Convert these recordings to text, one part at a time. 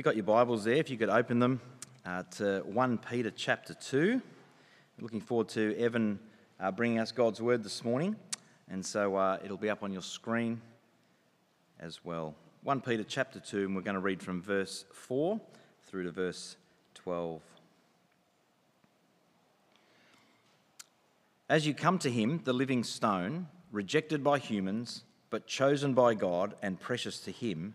you've got your Bibles there, if you could open them uh, to 1 Peter chapter 2. Looking forward to Evan uh, bringing us God's word this morning, and so uh, it'll be up on your screen as well. 1 Peter chapter 2, and we're going to read from verse 4 through to verse 12. As you come to him, the living stone, rejected by humans, but chosen by God and precious to him,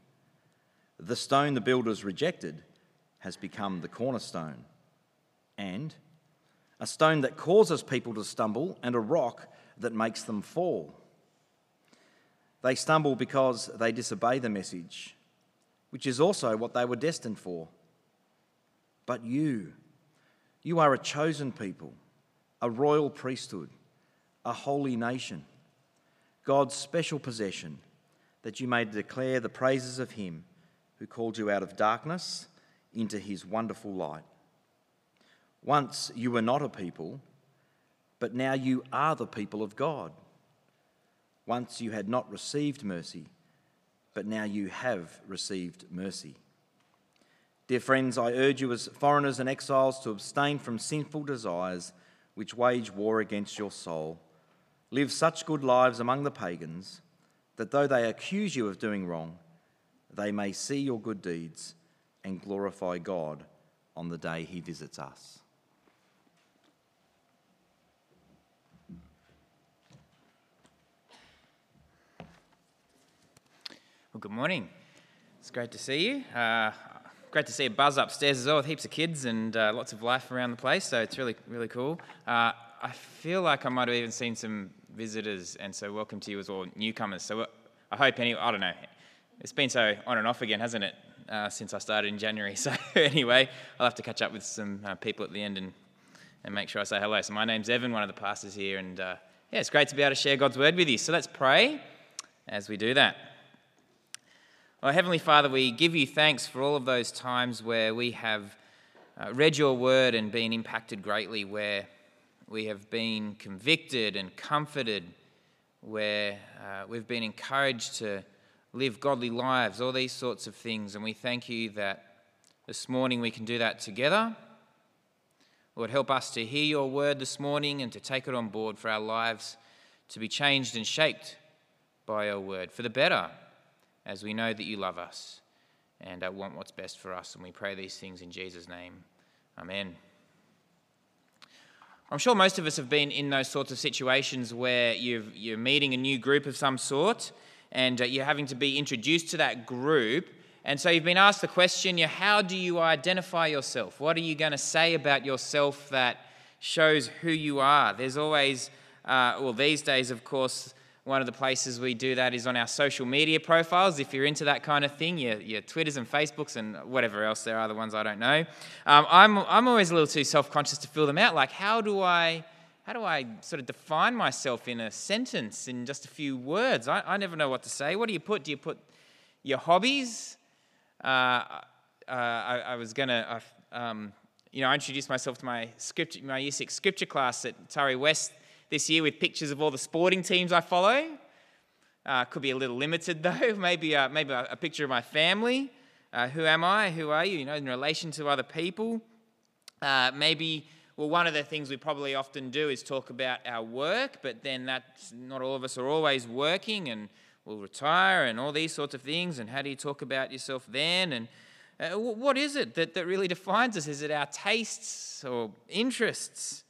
the stone the builders rejected has become the cornerstone, and a stone that causes people to stumble, and a rock that makes them fall. They stumble because they disobey the message, which is also what they were destined for. But you, you are a chosen people, a royal priesthood, a holy nation, God's special possession, that you may declare the praises of Him who called you out of darkness into his wonderful light. Once you were not a people, but now you are the people of God. Once you had not received mercy, but now you have received mercy. Dear friends, I urge you as foreigners and exiles to abstain from sinful desires which wage war against your soul. Live such good lives among the pagans that though they accuse you of doing wrong, they may see your good deeds and glorify God on the day he visits us. Well, good morning. It's great to see you. Uh, great to see a buzz upstairs as well with heaps of kids and uh, lots of life around the place. So it's really, really cool. Uh, I feel like I might have even seen some visitors, and so welcome to you as well, newcomers. So I hope any, I don't know, it's been so on and off again, hasn't it, uh, since I started in January. So anyway, I'll have to catch up with some uh, people at the end and, and make sure I say hello. So my name's Evan, one of the pastors here, and uh, yeah, it's great to be able to share God's word with you. So let's pray as we do that. Well, Heavenly Father, we give you thanks for all of those times where we have uh, read your word and been impacted greatly, where we have been convicted and comforted, where uh, we've been encouraged to live godly lives, all these sorts of things. And we thank you that this morning we can do that together. Lord, help us to hear your word this morning and to take it on board for our lives to be changed and shaped by your word for the better, as we know that you love us and want what's best for us. And we pray these things in Jesus' name. Amen. I'm sure most of us have been in those sorts of situations where you are meeting a new group of some sort and uh, you're having to be introduced to that group. And so you've been asked the question, you how do you identify yourself? What are you going to say about yourself that shows who you are? There's always, uh, well, these days, of course, one of the places we do that is on our social media profiles. If you're into that kind of thing, your, your Twitters and Facebooks and whatever else there are, the ones I don't know. Um, I'm, I'm always a little too self conscious to fill them out. Like, how do I how do I sort of define myself in a sentence in just a few words? I, I never know what to say. What do you put? Do you put your hobbies? Uh, uh, I, I, was to, um, you know, I introduced myself to my, scripture, my year six scripture class at Surrey West this year with pictures of all the sporting teams I follow. Uh, could be a little limited though. maybe uh, maybe a, a, picture of my family. Uh, who am I? Who are you? You know, in relation to other people. Maybe well, one of the things we probably often do is talk about our work, but then that's not all of us are always working and we'll retire and all these sorts of things. And how do you talk about yourself then? And uh, what is it that, that really defines us? Is it our tastes or interests?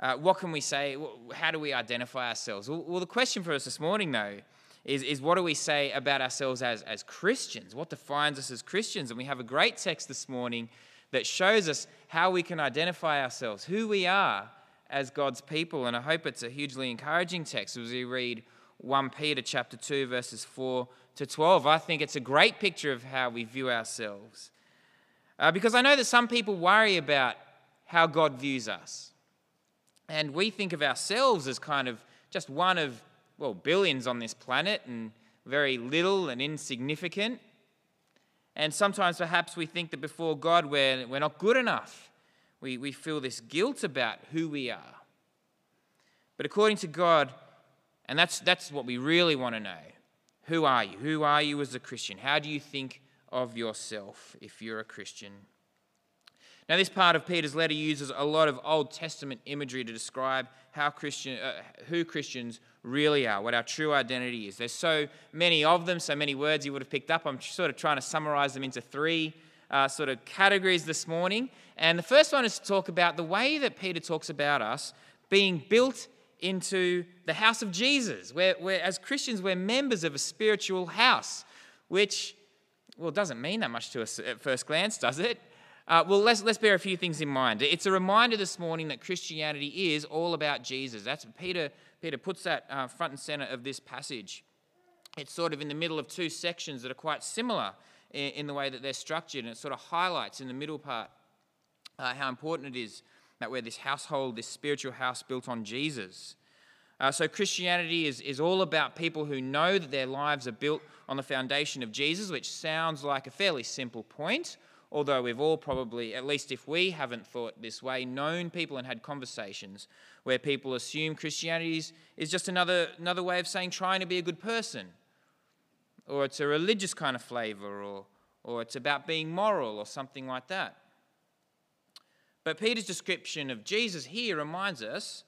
Uh, what can we say? How do we identify ourselves? Well, well, the question for us this morning, though, is, is what do we say about ourselves as, as Christians? What defines us as Christians? And we have a great text this morning that shows us how we can identify ourselves, who we are as God's people. And I hope it's a hugely encouraging text as we read 1 Peter chapter 2 verses 4 to 12. I think it's a great picture of how we view ourselves. Uh, because I know that some people worry about how God views us. And we think of ourselves as kind of just one of, well, billions on this planet and very little and insignificant. And sometimes perhaps we think that before God we're, we're not good enough. We, we feel this guilt about who we are. But according to God, and that's, that's what we really want to know who are you? Who are you as a Christian? How do you think of yourself if you're a Christian? Now, this part of Peter's letter uses a lot of Old Testament imagery to describe how Christian, uh, who Christians really are, what our true identity is. There's so many of them, so many words you would have picked up. I'm sort of trying to summarize them into three uh, sort of categories this morning. And the first one is to talk about the way that Peter talks about us being built into the house of Jesus, where, as Christians we're members of a spiritual house, which, well, doesn't mean that much to us at first glance, does it? Uh, well, let's, let's bear a few things in mind. It's a reminder this morning that Christianity is all about Jesus. That's Peter, Peter puts that uh, front and center of this passage. It's sort of in the middle of two sections that are quite similar in, in the way that they're structured, and it sort of highlights in the middle part uh, how important it is that we're this household, this spiritual house built on Jesus. Uh, so, Christianity is, is all about people who know that their lives are built on the foundation of Jesus, which sounds like a fairly simple point, although we've all probably, at least if we haven't thought this way, known people and had conversations where people assume Christianity is, just another, another way of saying trying to be a good person, or it's a religious kind of flavor, or, or it's about being moral, or something like that. But Peter's description of Jesus here reminds us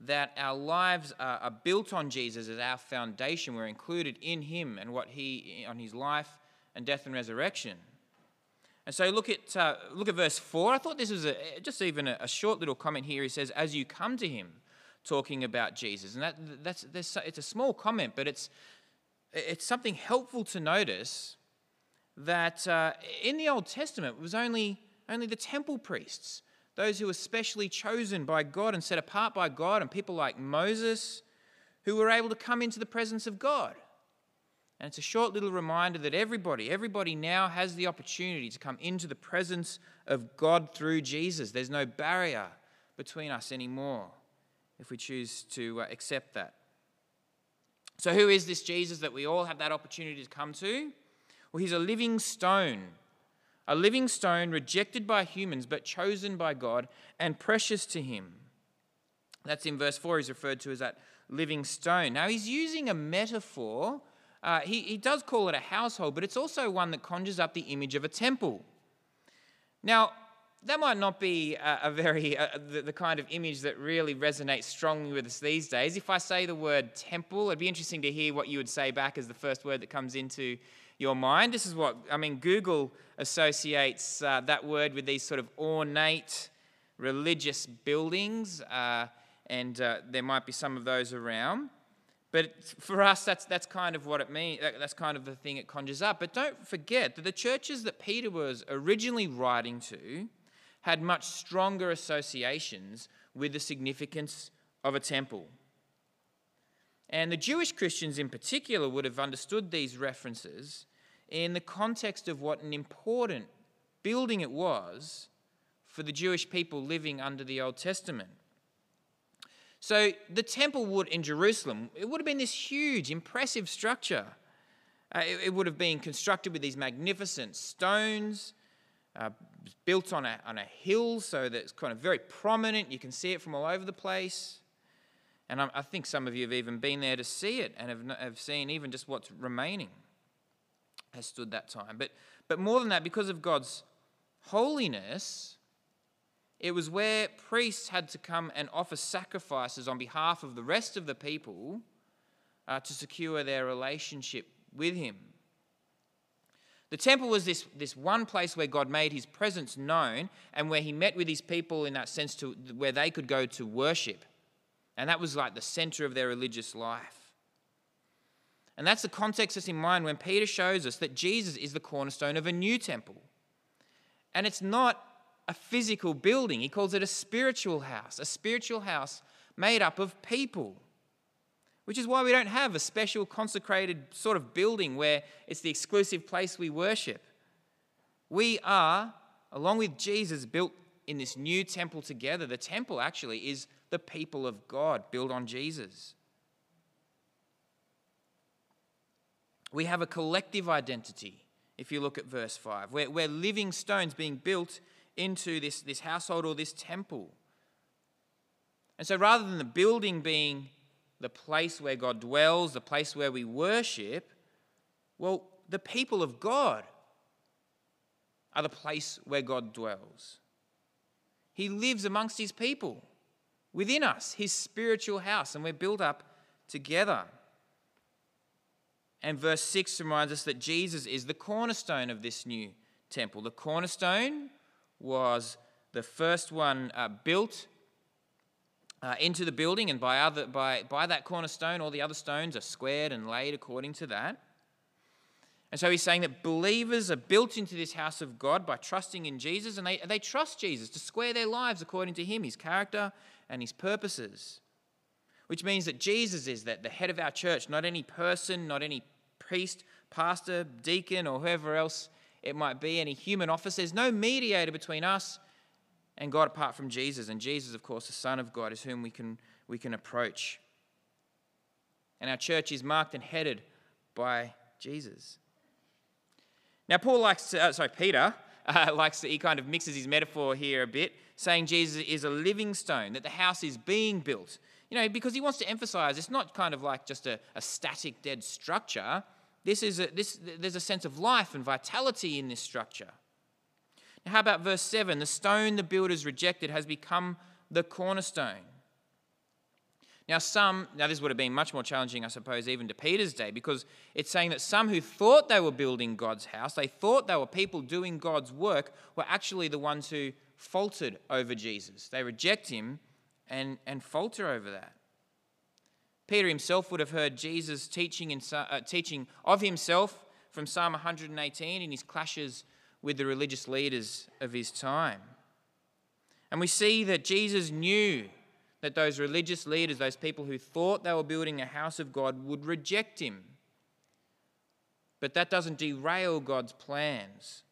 that our lives are, are built on Jesus as our foundation. We're included in him and what he, on his life and death and resurrection. And so look at, uh, look at verse 4. I thought this was a, just even a, a, short little comment here. He says, As you come to him, talking about Jesus. And that, that's, it's a small comment, but it's, it's something helpful to notice that uh, in the Old Testament, it was only, only the temple priests, those who were specially chosen by God and set apart by God, and people like Moses, who were able to come into the presence of God. And it's a short little reminder that everybody, everybody now has the opportunity to come into the presence of God through Jesus. There's no barrier between us anymore if we choose to uh, accept that. So, who is this Jesus that we all have that opportunity to come to? Well, he's a living stone, a living stone rejected by humans but chosen by God and precious to him. That's in verse 4, he's referred to as that living stone. Now, he's using a metaphor uh, he, he does call it a household, but it's also one that conjures up the image of a temple. Now, that might not be a, a very uh, the, the, kind of image that really resonates strongly with us these days. If I say the word temple, it'd be interesting to hear what you would say back as the first word that comes into your mind. This is what I mean. Google associates uh, that word with these sort of ornate religious buildings, uh, and uh, there might be some of those around. But for us, that's, that's kind of what it means. That's kind of the thing it conjures up. But don't forget that the churches that Peter was originally writing to had much stronger associations with the significance of a temple. And the Jewish Christians in particular would have understood these references in the context of what an important building it was for the Jewish people living under the Old Testament. So the temple would in Jerusalem, it would have been this huge, impressive structure. Uh, it, it, would have been constructed with these magnificent stones, uh, built on a, on a hill, so that it's kind of very prominent. You can see it from all over the place. And I, I think some of you have even been there to see it and have, have seen even just what's remaining has stood that time. But, but more than that, because of God's holiness, it was where priests had to come and offer sacrifices on behalf of the rest of the people uh, to secure their relationship with Him. The temple was this, this one place where God made His presence known and where He met with His people in that sense to where they could go to worship. And that was like the center of their religious life. And that's the context that's in mind when Peter shows us that Jesus is the cornerstone of a new temple. And it's not a physical building, he calls it a spiritual house, a spiritual house made up of people. Which is why we don't have a special consecrated sort of building where it's the exclusive place we worship. We are along with Jesus, built in this new temple together. The temple actually is the people of God built on Jesus. We have a collective identity, if you look at verse 5. We're, we're living stones being built into this, this household or this temple. And so rather than the building being the place where God dwells, the place where we worship, well, the people of God are the place where God dwells. He lives amongst his people, within us, his spiritual house, and we're built up together. And verse 6 reminds us that Jesus is the cornerstone of this new temple. The cornerstone was the first one uh, built uh, into the building, and by, other, by, by that cornerstone, all the other stones are squared and laid according to that. And so he's saying that believers are built into this house of God by trusting in Jesus, and they, they trust Jesus to square their lives according to him, his character, and his purposes. Which means that Jesus is that the head of our church, not any person, not any priest, pastor, deacon, or whoever else it might be, any human office. There's no mediator between us and God apart from Jesus. And Jesus, of course, the Son of God, is whom we can, we can approach. And our church is marked and headed by Jesus. Now, Paul likes to, uh, sorry, Peter uh, likes to, he kind of mixes his metaphor here a bit, saying Jesus is a living stone, that the house is being built. You know, because he wants to emphasize it's not kind of like just a, a static, dead structure. This is a, this, there's a sense of life and vitality in this structure. Now, how about verse 7? The stone the builders rejected has become the cornerstone. Now, some, now this would have been much more challenging, I suppose, even to Peter's day, because it's saying that some who thought they were building God's house, they thought they were people doing God's work, were actually the ones who faltered over Jesus. They reject him and, and falter over that. Peter himself would have heard Jesus teaching, in, uh, teaching of himself from Psalm 118 in his clashes with the religious leaders of his time. And we see that Jesus knew that those religious leaders, those people who thought they were building a house of God, would reject him. But that doesn't derail God's plans.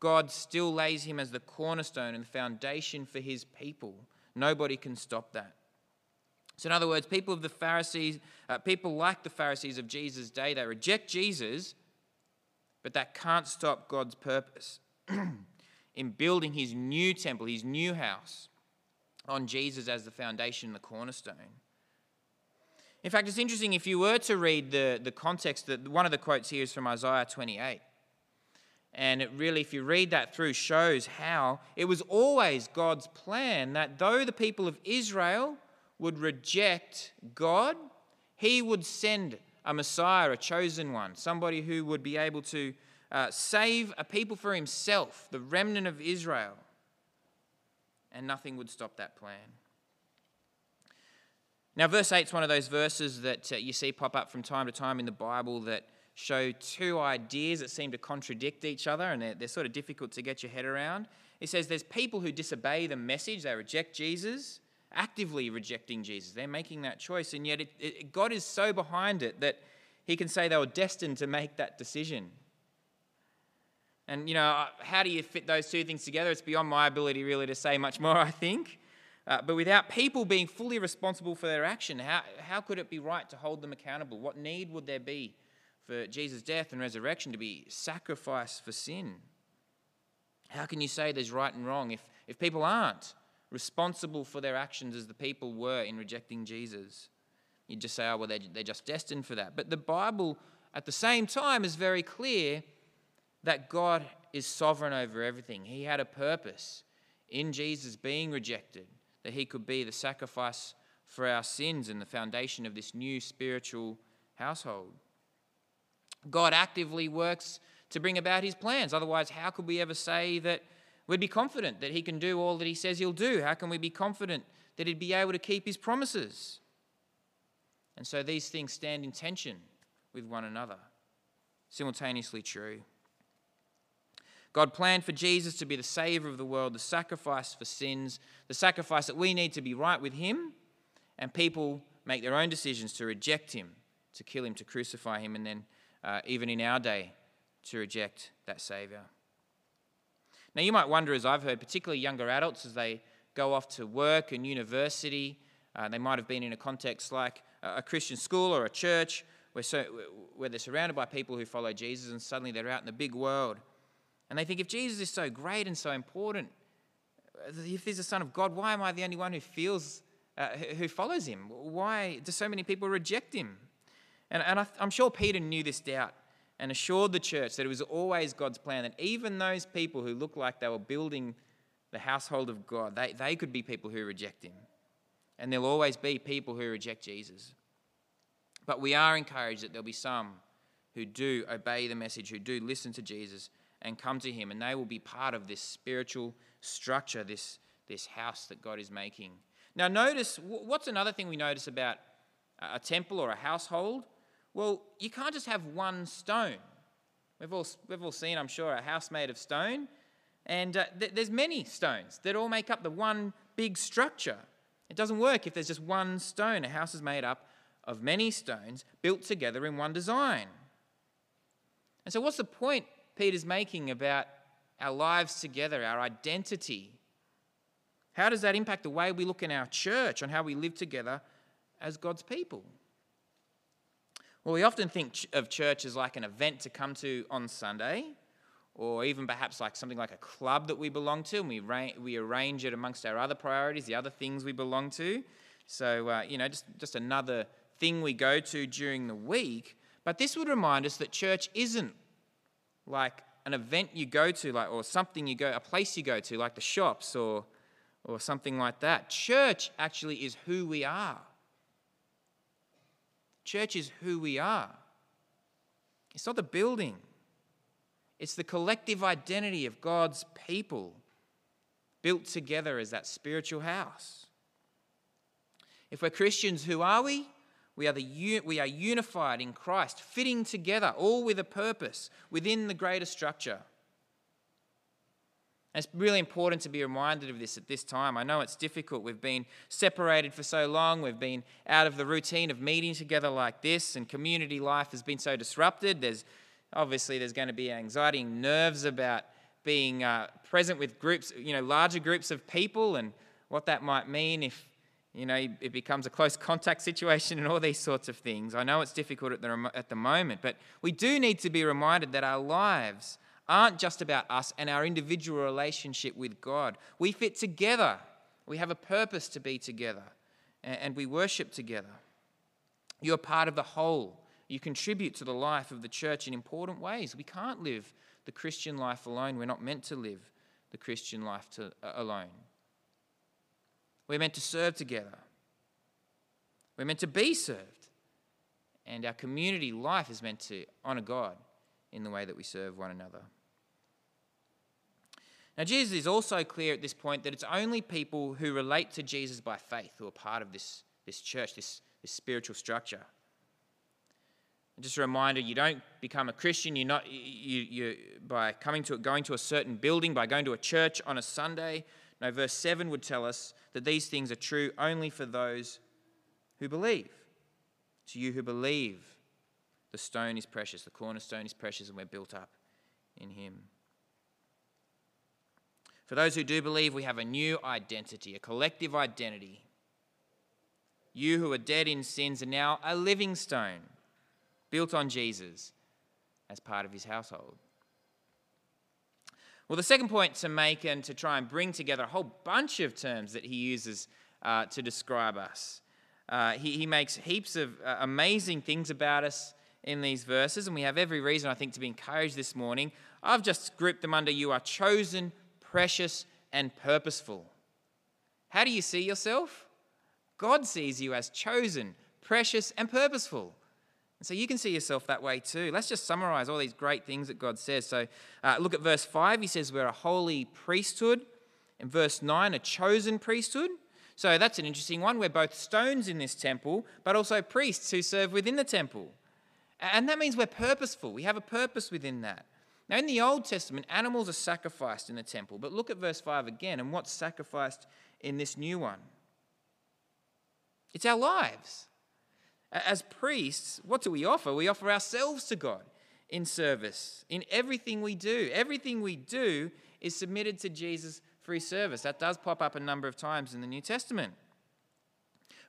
God still lays him as the cornerstone and the foundation for his people. Nobody can stop that. So, in other words, people of the Pharisees, uh, people like the Pharisees of Jesus' day, they reject Jesus, but that can't stop God's purpose in building his new temple, his new house on Jesus as the foundation, and the cornerstone. In fact, it's interesting if you were to read the, the context, that one of the quotes here is from Isaiah 28. And it really, if you read that through, shows how it was always God's plan that though the people of Israel would reject God, He would send a Messiah, a chosen one, somebody who would be able to uh, save a people for Himself, the remnant of Israel and nothing would stop that plan. Now, verse 8 is one of those verses that uh, you see pop up from time to time in the Bible that show two ideas that seem to contradict each other and they're, they're sort of difficult to get your head around. It says there's people who disobey the message, they reject Jesus, actively rejecting Jesus. They're making that choice, and yet it, it, God is so behind it that He can say they were destined to make that decision. And, you know, uh, how do you fit those two things together? It's beyond my ability really to say much more, I think. Uh, but without people being fully responsible for their action, how, how could it be right to hold them accountable? What need would there be for Jesus' death and resurrection to be sacrificed for sin? How can you say there's right and wrong if, if people aren't responsible for their actions as the people were in rejecting Jesus? You just say, oh, well, they're, they're just destined for that. But the Bible, at the same time, is very clear that God is sovereign over everything. He had a purpose in Jesus being rejected, that he could be the sacrifice for our sins and the foundation of this new spiritual household. God actively works to bring about his plans. Otherwise, how could we ever say that we'd be confident that he can do all that he says he'll do? How can we be confident that he'd be able to keep his promises? And so these things stand in tension with one another, simultaneously true. God planned for Jesus to be the Savior of the world, the sacrifice for sins, the sacrifice that we need to be right with Him, and people make their own decisions to reject Him, to kill Him, to crucify Him, and then, uh, even in our day, to reject that Savior. Now, you might wonder, as I've heard, particularly younger adults as they go off to work and university, uh, they might have been in a context like a Christian school or a church where, so, where they're surrounded by people who follow Jesus and suddenly they're out in the big world. And they think, if Jesus is so great and so important, if he's the Son of God, why am I the only one who feels, uh, who follows him? Why do so many people reject him? And, and I, I'm sure Peter knew this doubt and assured the church that it was always God's plan that even those people who looked like they were building the household of God, they, they could be people who reject him. And there'll always be people who reject Jesus. But we are encouraged that there'll be some who do obey the message, who do listen to Jesus and come to him, and they will be part of this spiritual structure, this, this house that God is making. Now, notice what's another thing we notice about a temple or a household? Well, you can't just have one stone. We've all, we've all seen, I'm sure, a house made of stone, and uh, th- there's many stones that all make up the one big structure. It doesn't work if there's just one stone. A house is made up of many stones built together in one design. And so, what's the point Peter's making about our lives together, our identity? How does that impact the way we look in our church, and how we live together as God's people? Well, we often think of church as like an event to come to on Sunday, or even perhaps like something like a club that we belong to, and we, we arrange it amongst our other priorities, the other things we belong to. So, uh, you know, just, just another thing we go to during the week. But this would remind us that church isn't like an event you go to, like, or something you go, a place you go to, like the shops or, or something like that. Church actually is who we are. Church is who we are. It's not the building, it's the collective identity of God's people built together as that spiritual house. If we're Christians, who are we? We are, the, we are unified in Christ, fitting together, all with a purpose within the greater structure. It's really important to be reminded of this at this time. I know it's difficult. We've been separated for so long. We've been out of the routine of meeting together like this, and community life has been so disrupted. There's obviously there's going to be anxiety and nerves about being uh, present with groups, you know, larger groups of people, and what that might mean if you know, it becomes a close contact situation and all these sorts of things. I know it's difficult at the, at the moment, but we do need to be reminded that our lives aren't just about us and our individual relationship with God. We fit together, we have a purpose to be together, and we worship together. You're part of the whole. You contribute to the life of the church in important ways. We can't live the Christian life alone. We're not meant to live the Christian life to, uh, alone. We're meant to serve together. We're meant to be served. And our community life is meant to honour God in the way that we serve one another. Now, Jesus is also clear at this point that it's only people who relate to Jesus by faith who are part of this, this church, this, this spiritual structure. And just a reminder, you don't become a Christian you're not, you, you, by coming to, going to a certain building, by going to a church on a Sunday. No, verse 7 would tell us that these things are true only for those who believe. To you who believe, the stone is precious, the cornerstone is precious, and we're built up in Him. For those who do believe, we have a new identity, a collective identity. You who are dead in sins are now a living stone built on Jesus as part of His household. Well, the second point to make and to try and bring together a whole bunch of terms that he uses uh, to describe us. Uh, he, he, makes heaps of uh, amazing things about us in these verses, and we have every reason, I think, to be encouraged this morning. I've just grouped them under you are chosen, precious, and purposeful. How do you see yourself? God sees you as chosen, precious, and purposeful. And so you can see yourself that way too. Let's just summarize all these great things that God says. So uh, look at verse 5. He says, We're a holy priesthood. In verse 9, a chosen priesthood. So that's an interesting one. We're both stones in this temple, but also priests who serve within the temple. And that means we're purposeful. We have a purpose within that. Now, in the Old Testament, animals are sacrificed in the temple, but look at verse 5 again and what's sacrificed in this new one? It's our lives. As priests, what do we offer? We offer ourselves to God in service. In everything we do, everything we do is submitted to Jesus for his service. That does pop up a number of times in the New Testament.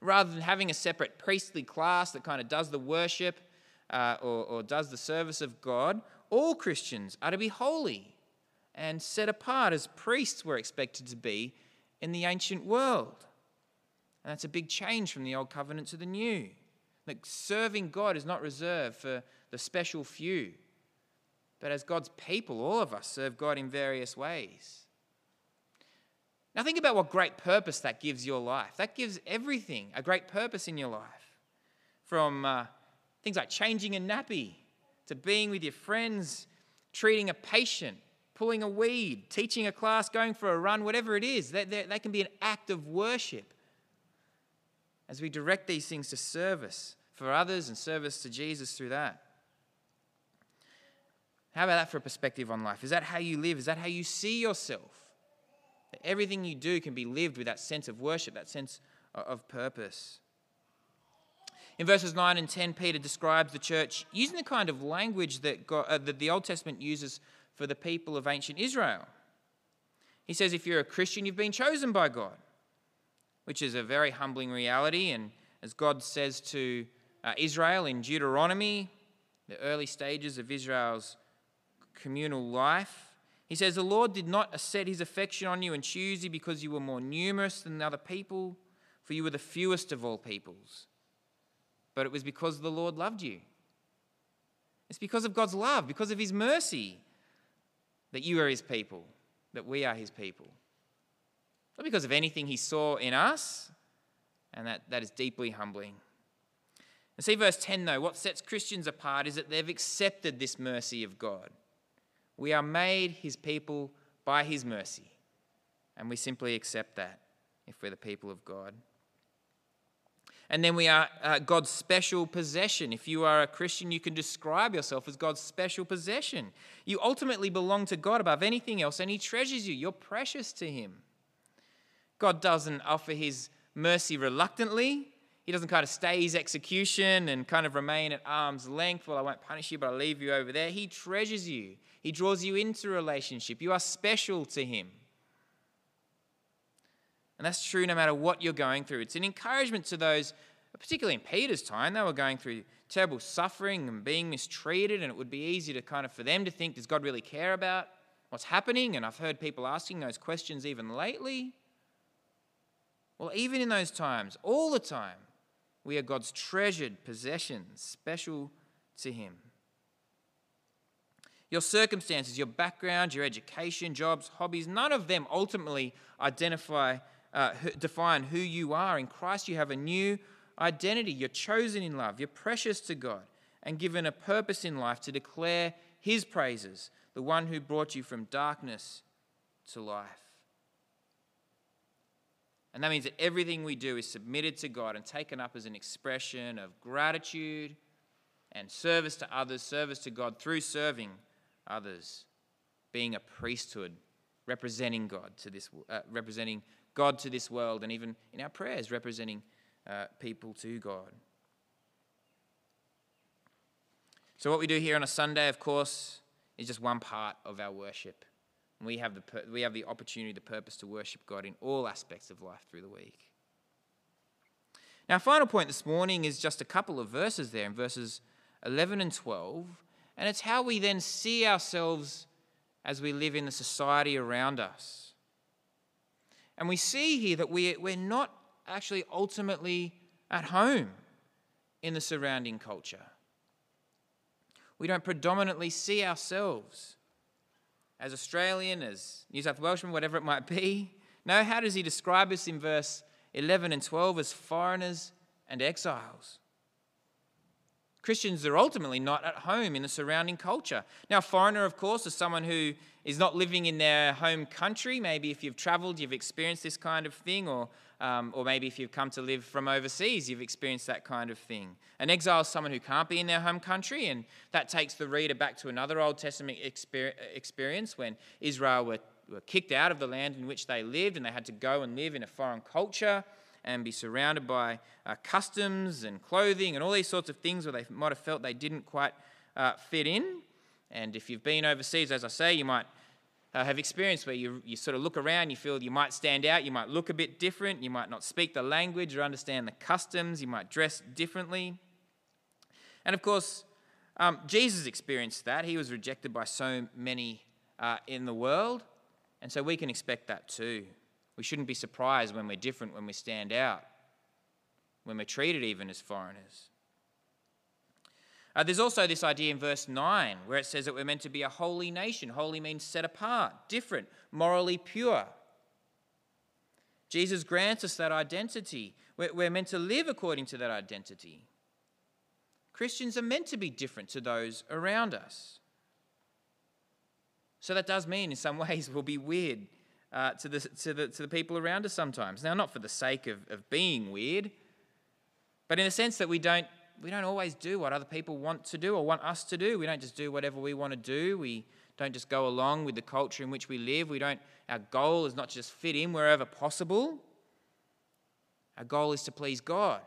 Rather than having a separate priestly class that kind of does the worship uh, or, or does the service of God, all Christians are to be holy and set apart as priests were expected to be in the ancient world. And that's a big change from the old covenant to the new. Like serving God is not reserved for the special few, but as God's people, all of us serve God in various ways. Now, think about what great purpose that gives your life. That gives everything a great purpose in your life. From uh, things like changing a nappy, to being with your friends, treating a patient, pulling a weed, teaching a class, going for a run, whatever it is. That can be an act of worship as we direct these things to service for others and service to Jesus through that. How about that for a perspective on life? Is that how you live? Is that how you see yourself? That everything you do can be lived with that sense of worship, that sense of purpose. In verses 9 and 10, Peter describes the church using the kind of language that, God, uh, that the Old Testament uses for the people of ancient Israel. He says, if you're a Christian, you've been chosen by God which is a very humbling reality. And as God says to uh, Israel in Deuteronomy, the early stages of Israel's communal life, he says, The Lord did not set his affection on you and choose you because you were more numerous than other people, for you were the fewest of all peoples. But it was because the Lord loved you. It's because of God's love, because of his mercy, that you are his people, that we are his people. Not because of anything he saw in us, and that, that is deeply humbling. And see, verse 10 though, what sets Christians apart is that they've accepted this mercy of God. We are made his people by his mercy, and we simply accept that if we're the people of God. And then we are uh, God's special possession. If you are a Christian, you can describe yourself as God's special possession. You ultimately belong to God above anything else, and He treasures you. You're precious to Him. God doesn't offer his mercy reluctantly. He doesn't kind of stay his execution and kind of remain at arm's length. Well, I won't punish you, but I'll leave you over there. He treasures you, he draws you into relationship. You are special to him. And that's true no matter what you're going through. It's an encouragement to those, particularly in Peter's time, they were going through terrible suffering and being mistreated, and it would be easy to kind of for them to think, does God really care about what's happening? And I've heard people asking those questions even lately. Well, even in those times, all the time, we are God's treasured possessions, special to Him. Your circumstances, your background, your education, jobs, hobbies, none of them ultimately identify, uh, define who you are. In Christ, you have a new identity. You're chosen in love. You're precious to God and given a purpose in life to declare His praises, the one who brought you from darkness to life. And that means that everything we do is submitted to God and taken up as an expression of gratitude and service to others, service to God through serving others, being a priesthood, representing God to this, uh, representing God to this world, and even in our prayers, representing uh, people to God. So, what we do here on a Sunday, of course, is just one part of our worship. We have, the, we have the opportunity, the purpose to worship God in all aspects of life through the week. Now, final point this morning is just a couple of verses there in verses 11 and 12, and it's how we then see ourselves as we live in the society around us. And we see here that we, we're not actually ultimately at home in the surrounding culture. We don't predominantly see ourselves as Australian, as New South Welshman, whatever it might be. No, how does he describe us in verse 11 and 12 as foreigners and exiles? Christians are ultimately not at home in the surrounding culture. Now, foreigner, of course, is someone who is not living in their home country. Maybe if you've traveled, you've experienced this kind of thing, or, um, or maybe if you've come to live from overseas, you've experienced that kind of thing. An exile is someone who can't be in their home country, and that takes the reader back to another Old Testament experience when Israel were, were kicked out of the land in which they lived and they had to go and live in a foreign culture and be surrounded by uh, customs and clothing and all these sorts of things where they might have felt they didn't quite uh, fit in. And if you've been overseas, as I say, you might uh, have experienced where you, you sort of look around, you feel you might stand out, you might look a bit different, you might not speak the language or understand the customs, you might dress differently. And of course, um, Jesus experienced that. He was rejected by so many uh, in the world, and so we can expect that too. We shouldn't be surprised when we're different, when we stand out, when we're treated even as foreigners. Uh, there's also this idea in verse 9 where it says that we're meant to be a holy nation. Holy means set apart, different, morally pure. Jesus grants us that identity. We're, we're meant to live according to that identity. Christians are meant to be different to those around us. So that does mean, in some ways, we'll be weird uh, to, the, to, the, to the people around us sometimes. Now, not for the sake of, of being weird, but in the sense that we don't we don't always do what other people want to do or want us to do. We don't just do whatever we want to do. We don't just go along with the culture in which we live. We don't our goal is not just fit in wherever possible. Our goal is to please God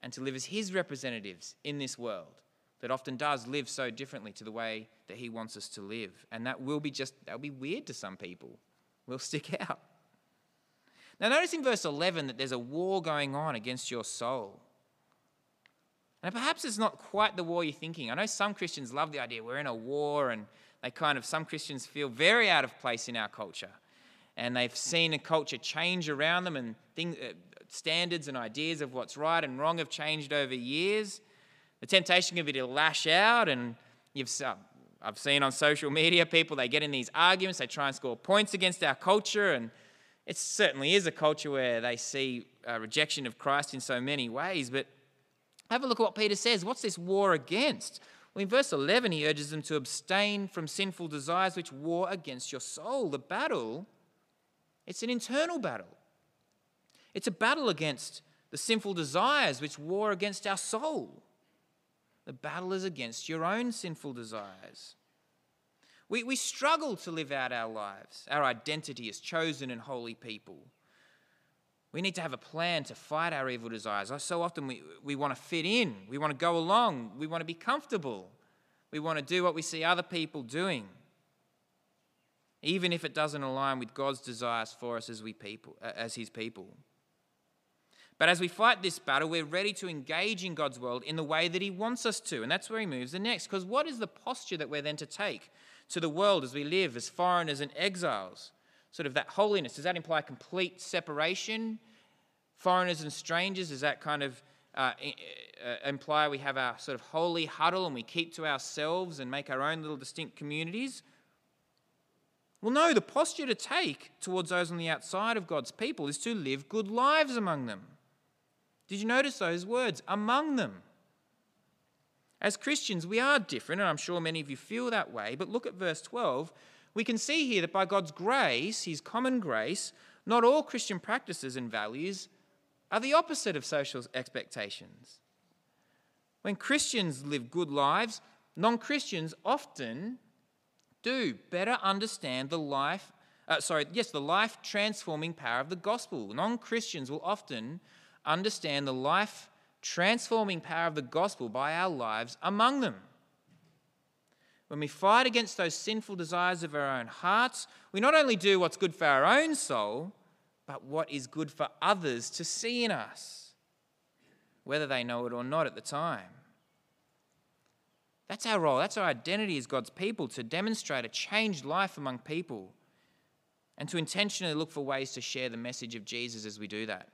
and to live as his representatives in this world that often does live so differently to the way that he wants us to live. And that will be just that'll be weird to some people. We'll stick out. Now notice in verse 11 that there's a war going on against your soul. And perhaps it's not quite the war you're thinking. I know some Christians love the idea we're in a war, and they kind of, some Christians feel very out of place in our culture. And they've seen a culture change around them, and things, uh, standards and ideas of what's right and wrong have changed over years. The temptation can be to lash out, and you've, uh, I've seen on social media people, they get in these arguments, they try and score points against our culture, and it certainly is a culture where they see a rejection of Christ in so many ways, but have a look at what Peter says. What's this war against? Well, in verse 11, he urges them to abstain from sinful desires which war against your soul. The battle, it's an internal battle. It's a battle against the sinful desires which war against our soul. The battle is against your own sinful desires. We, we struggle to live out our lives, our identity as chosen and holy people. We need to have a plan to fight our evil desires. So often we, we want to fit in, we want to go along, we want to be comfortable, we want to do what we see other people doing, even if it doesn't align with God's desires for us as, we people, as His people. But as we fight this battle, we're ready to engage in God's world in the way that He wants us to. And that's where He moves the next. Because what is the posture that we're then to take to the world as we live as foreigners and exiles? sort of that holiness, does that imply complete separation? Foreigners and strangers, does that kind of uh, uh, imply we have our sort of holy huddle and we keep to ourselves and make our own little distinct communities? Well, no, the posture to take towards those on the outside of God's people is to live good lives among them. Did you notice those words? Among them. As Christians, we are different, and I'm sure many of you feel that way, but look at verse 12 we can see here that by God's grace, His common grace, not all Christian practices and values are the opposite of social expectations. When Christians live good lives, non Christians often do better understand the life, uh, sorry, yes, the life transforming power of the gospel. Non Christians will often understand the life transforming power of the gospel by our lives among them. When we fight against those sinful desires of our own hearts, we not only do what's good for our own soul, but what is good for others to see in us, whether they know it or not at the time. That's our role. That's our identity as God's people to demonstrate a changed life among people and to intentionally look for ways to share the message of Jesus as we do that.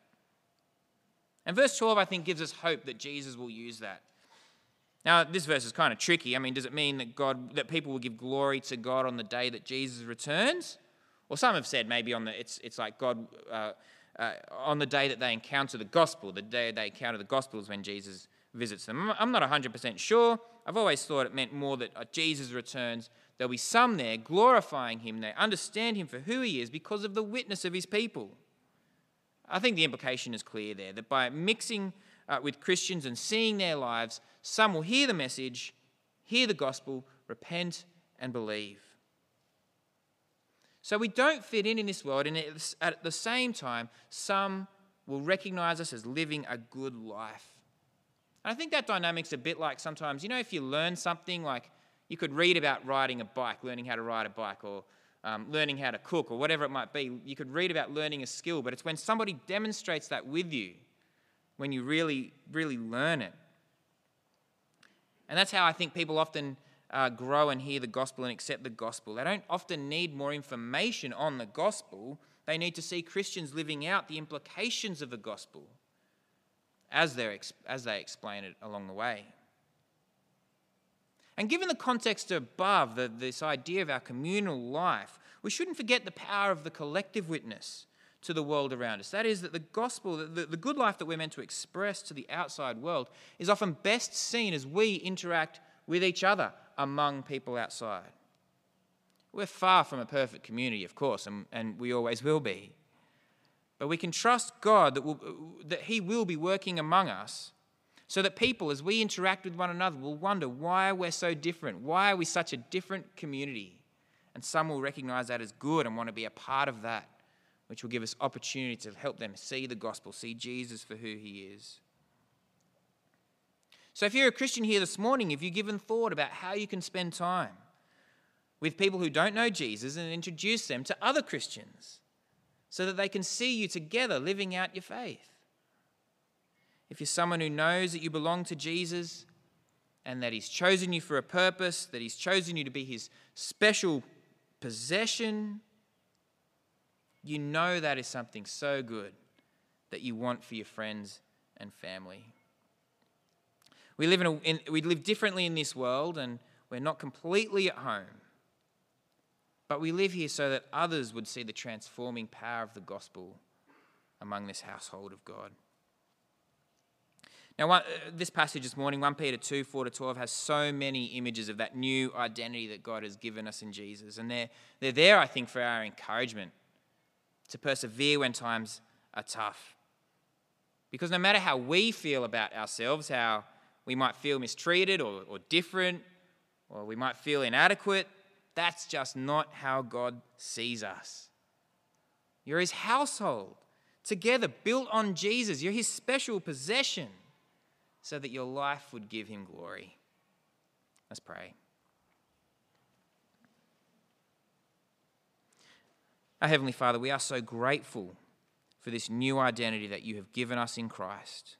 And verse 12, I think, gives us hope that Jesus will use that. Now, this verse is kind of tricky. I mean, does it mean that God that people will give glory to God on the day that Jesus returns? Or some have said maybe on the it's it's like God uh, uh, on the day that they encounter the gospel, the day they encounter the gospel is when Jesus visits them. I'm not 100% sure. I've always thought it meant more that uh, Jesus returns. There'll be some there glorifying him. They understand him for who he is because of the witness of his people. I think the implication is clear there that by mixing uh, with Christians and seeing their lives, some will hear the message, hear the gospel, repent, and believe. So we don't fit in in this world, and at the same time, some will recognize us as living a good life. And I think that dynamic's a bit like sometimes, you know, if you learn something like You could read about riding a bike, learning how to ride a bike, or um, learning how to cook, or whatever it might be. You could read about learning a skill, but it's when somebody demonstrates that with you when you really, really learn it. And that's how I think people often uh, grow and hear the gospel and accept the gospel. They don't often need more information on the gospel, they need to see Christians living out the implications of the gospel as, as they explain it along the way. And given the context above, the, this idea of our communal life, we shouldn't forget the power of the collective witness to the world around us. That is, that the gospel, the, the good life that we're meant to express to the outside world, is often best seen as we interact with each other among people outside. We're far from a perfect community, of course, and, and we always will be. But we can trust God that, we'll, that He will be working among us so that people, as we interact with one another, will wonder why we're so different. Why are we such a different community? And some will recognize that as good and want to be a part of that, which will give us opportunity to help them see the gospel, see Jesus for who He is. So, if you're a Christian here this morning, have you given thought about how you can spend time with people who don't know Jesus and introduce them to other Christians so that they can see you together living out your faith? If you're someone who knows that you belong to Jesus and that He's chosen you for a purpose, that He's chosen you to be His special possession, you know that is something so good that you want for your friends and family. We live, in, a, in we live differently in this world and we're not completely at home. But we live here so that others would see the transforming power of the gospel among this household of God. Now, one, uh, this passage this morning, 1 Peter 2 4 to 12, has so many images of that new identity that God has given us in Jesus. And they're, they're there, I think, for our encouragement to persevere when times are tough. Because no matter how we feel about ourselves, how we might feel mistreated or, or different, or we might feel inadequate. That's just not how God sees us. You're his household, together, built on Jesus. You're his special possession, so that your life would give him glory. Let's pray. Our Heavenly Father, we are so grateful for this new identity that you have given us in Christ.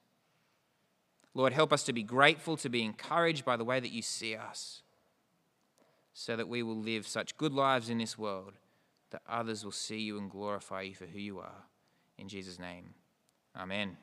Lord, help us to be grateful, to be encouraged by the way that you see us, so that we will live such good lives in this world that others will see you and glorify you for who you are. In Jesus' name, amen.